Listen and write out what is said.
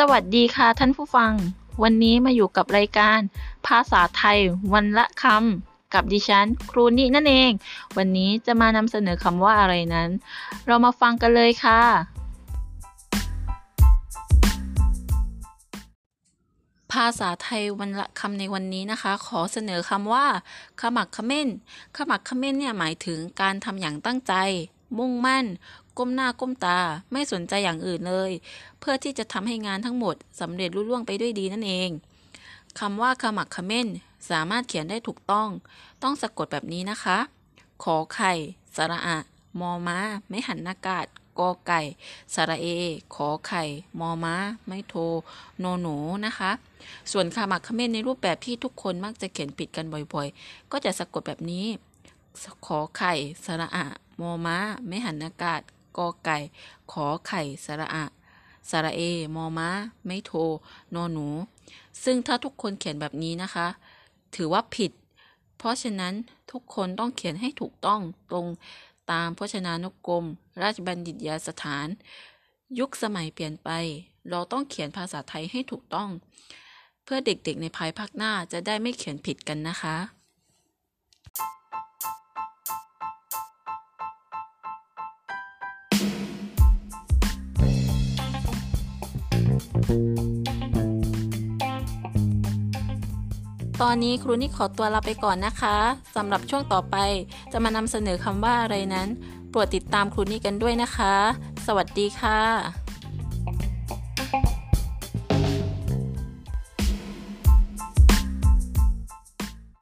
สวัสดีค่ะท่านผู้ฟัง วันนี้มาอยู่กับรายการ ภาษาไทยวันละคำกับดิฉัน ครูนินั่นเอง วันนี้จะมานำเสนอคำว่าอะไรนั้น เรามาฟังกันเลยค่ะ ภาษาไทยวันละคำในวันนี้นะคะ ขอเสนอคำว่า ขมักขม้น ขมักขม้นเนี่ยหมายถึงการทำอย่างตั้งใจ มุ่งมั่น ก้มหน้าก้มตา ไม่สนใจอย่างอื่นเลย เพื่อที่จะทำให้งานทั้งหมดสำเร็จลุล่วงไปด้วยดีนั่นเองคำว่าขมักเขม้น สามารถเขียนได้ถูกต้อง ต้องสะกดแบบนี้นะคะ ขอไข่ สระอะ มอม้า ไม่หันอากาศกอไก่ สระเอ ขอไข่ มอม้า ไม่โท โนหนูนะคะ ส่วนขมักเขม้นในรูปแบบที่ทุกคนมักจะเขียนผิดกันบ่อยๆ ก็จะสะกดแบบนี้ ขอไข่ สระอะ มอม้า ไม่หันอากาศ กอไก่ ขอไข่สระอะสระเอ มอม้า ไม่โทโนหนู ซึ่งถ้าทุกคนเขียนแบบนี้นะคะ ถือว่าผิด เพราะฉะนั้นทุกคนต้องเขียนให้ถูกต้องตรงตามพจนานุกรม ราชบัณฑิตยสถาน ยุคสมัยเปลี่ยนไป เราต้องเขียนภาษาไทยให้ถูกต้อง เพื่อเด็กๆในภายภาคหน้าจะได้ไม่เขียนผิดกันนะคะ ตอนนี้ครูนี่ขอตัวลาไปก่อนนะคะสำหรับช่วงต่อไปจะมานำเสนอคำว่าอะไรนั้น โปรดติดตามครูนี่กันด้วยนะคะ สวัสดีค่ะ